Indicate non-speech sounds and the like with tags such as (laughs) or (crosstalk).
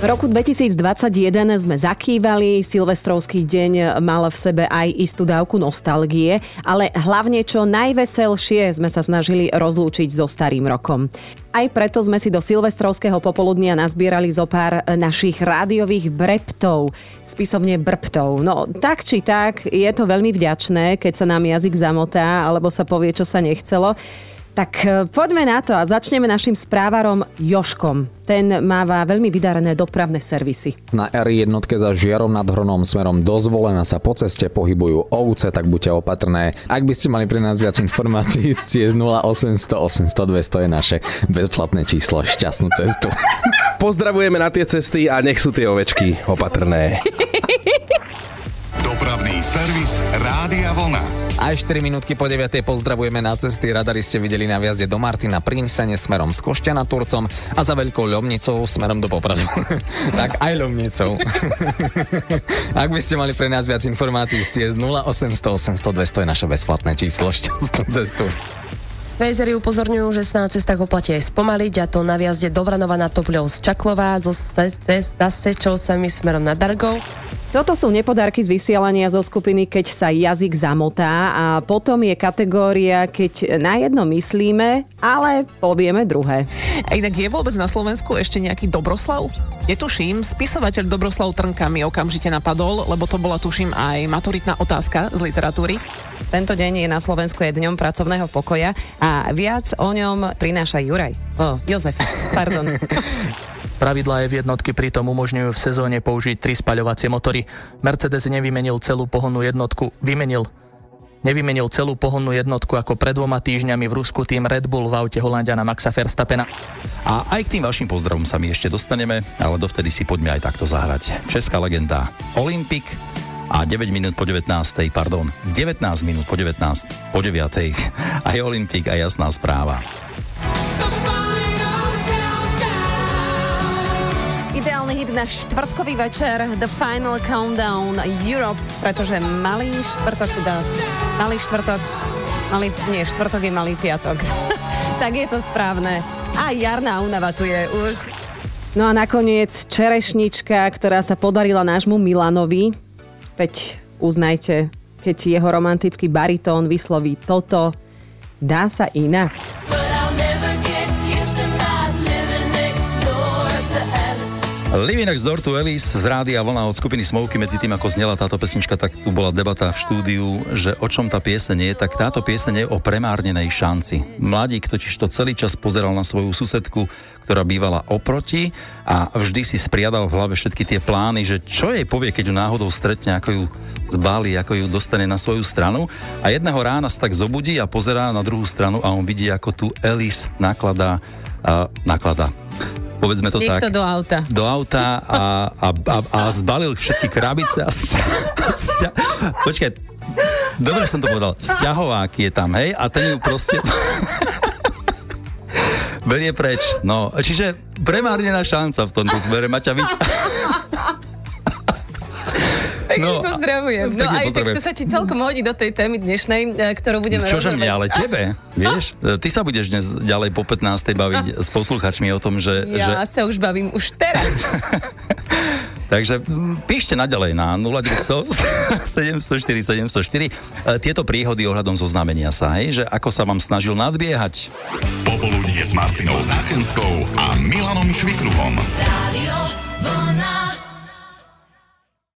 V roku 2021 sme zakývali, Silvestrovský deň mal v sebe aj istú dávku nostalgie, ale hlavne čo najveselšie sme sa snažili rozlúčiť so starým rokom. Aj preto sme si do silvestrovského popoludnia nazbierali zo pár našich rádiových breptov, spisovne brptov. No tak či tak, je to veľmi vďačné, keď sa nám jazyk zamotá alebo sa povie, čo sa nechcelo. Tak e, poďme na to a začneme našim správarom Joškom. Ten máva veľmi vydarené dopravné servisy. Na R1 za Žiarom nad Hronom smerom do Zvolena sa po ceste pohybujú ovce, tak buďte opatrné. Ak by ste mali pre nás viac informácií, (laughs) ste z 0800 800 200 je naše bezplatné číslo. Šťastnú cestu. Pozdravujeme na tie cesty a nech sú tie ovečky opatrné. (laughs) Dopravný servis Rádia Vlna. Aj 4 minútky po 9. pozdravujeme na cesty. Radari ste videli na viazde do Martina Prinsene smerom z Košťana Turcom a za Veľkou Ľomnicou smerom do Popradu. (laughs) tak aj Ľomnicou. (laughs) Ak by ste mali pre nás viac informácií, ste z 0800 800 200 je naše bezplatné číslo. (laughs) Šťastnú cestu. Vejzeri upozorňujú, že sa na cestách oplatí aj spomaliť a to na viazde do Vranova na Topľov z Čaklová so Zasečovcami smerom na Dargov. Toto sú nepodárky z vysielania zo skupiny, keď sa jazyk zamotá a potom je kategória, keď na jedno myslíme, ale povieme druhé. A inak je vôbec na Slovensku ešte nejaký Dobroslav? Netuším, spisovateľ Dobroslav Trnka mi okamžite napadol, lebo to bola tuším aj maturitná otázka z literatúry. Tento deň je na Slovensku je dňom pracovného pokoja a viac o ňom prináša Juraj. O, Jozef, pardon. (laughs) Pravidlá v jednotky pritom umožňujú v sezóne použiť tri spaľovacie motory. Mercedes nevymenil celú pohonnú jednotku, vymenil Nevymenil celú pohonnú jednotku ako pred dvoma týždňami v Rusku tým Red Bull v aute Holandiana Maxa Verstappena. A aj k tým vašim pozdravom sa my ešte dostaneme, ale dovtedy si poďme aj takto zahrať. Česká legenda Olympik a 9 minút po 19. pardon, 19 minút po 19. po 9. aj Olympik a jasná správa. Na štvrtkový večer The Final Countdown Europe, pretože malý štvrtok, teda malý štvrtok, malý, nie, štvrtok je malý piatok. (laughs) tak je to správne. A jarná únava tu je už. No a nakoniec čerešnička, ktorá sa podarila nášmu Milanovi. Veď uznajte, keď jeho romantický baritón vysloví toto, dá sa inak. Next Door to Alice z Rádia Vlna od skupiny Smoky. Medzi tým, ako znela táto pesnička, tak tu bola debata v štúdiu, že o čom tá pieseň je, tak táto pieseň je o premárnenej šanci. Mladík totiž to celý čas pozeral na svoju susedku, ktorá bývala oproti a vždy si spriadal v hlave všetky tie plány, že čo jej povie, keď ju náhodou stretne, ako ju zbali, ako ju dostane na svoju stranu. A jedného rána sa tak zobudí a pozerá na druhú stranu a on vidí, ako tu Alice nakladá, uh, nakladá povedzme to Niekto tak. do auta. Do auta a, a, a, a zbalil všetky krabice a sťa, (laughs) počkaj, dobre som to povedal, sťahovák je tam, hej, a ten ju proste (laughs) berie preč. No, čiže premárnená šanca v tomto smere. Maťa, vy... Pekne no, pozdravujem. No aj tak to sa ti celkom hodí do tej témy dnešnej, e, ktorú budeme Čože mne, ale tebe, vieš? Ty sa budeš dnes ďalej po 15. baviť s posluchačmi o tom, že... Ja že... sa už bavím už teraz. (laughs) Takže píšte naďalej na 0900 704 704 tieto príhody ohľadom zoznámenia sa, hej, že ako sa vám snažil nadbiehať. Popoludnie s Martinou Záchenskou a Milanom Švikruhom. Radio